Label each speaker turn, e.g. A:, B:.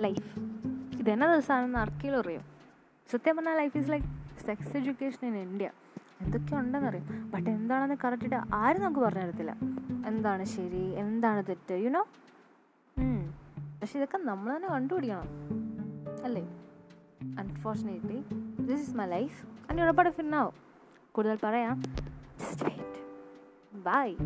A: Life ഇതെന്നെ ദിവസമാണെന്ന് ആർക്കെങ്കിലും അറിയോ? സത്യം പറഞ്ഞാൽ life is like sex education in India എന്തൊക്കെ ഉണ്ടെന്നറിയും? ബട്ട് എന്താണെന്ന് കറക്റ്റായിട്ട് ആരും നമുക്ക് പറഞ്ഞു തരത്തില്ല. എന്താണ് ശരി? എന്താണ് തെറ്റ്? യുനോ പക്ഷെ ഇതൊക്കെ നമ്മൾ തന്നെ കണ്ടുപിടിക്കണം. അല്ലേ? Unfortunately this is my life and your ഫിന്നാവും now കൂടുതൽ പറയാം. Just wait by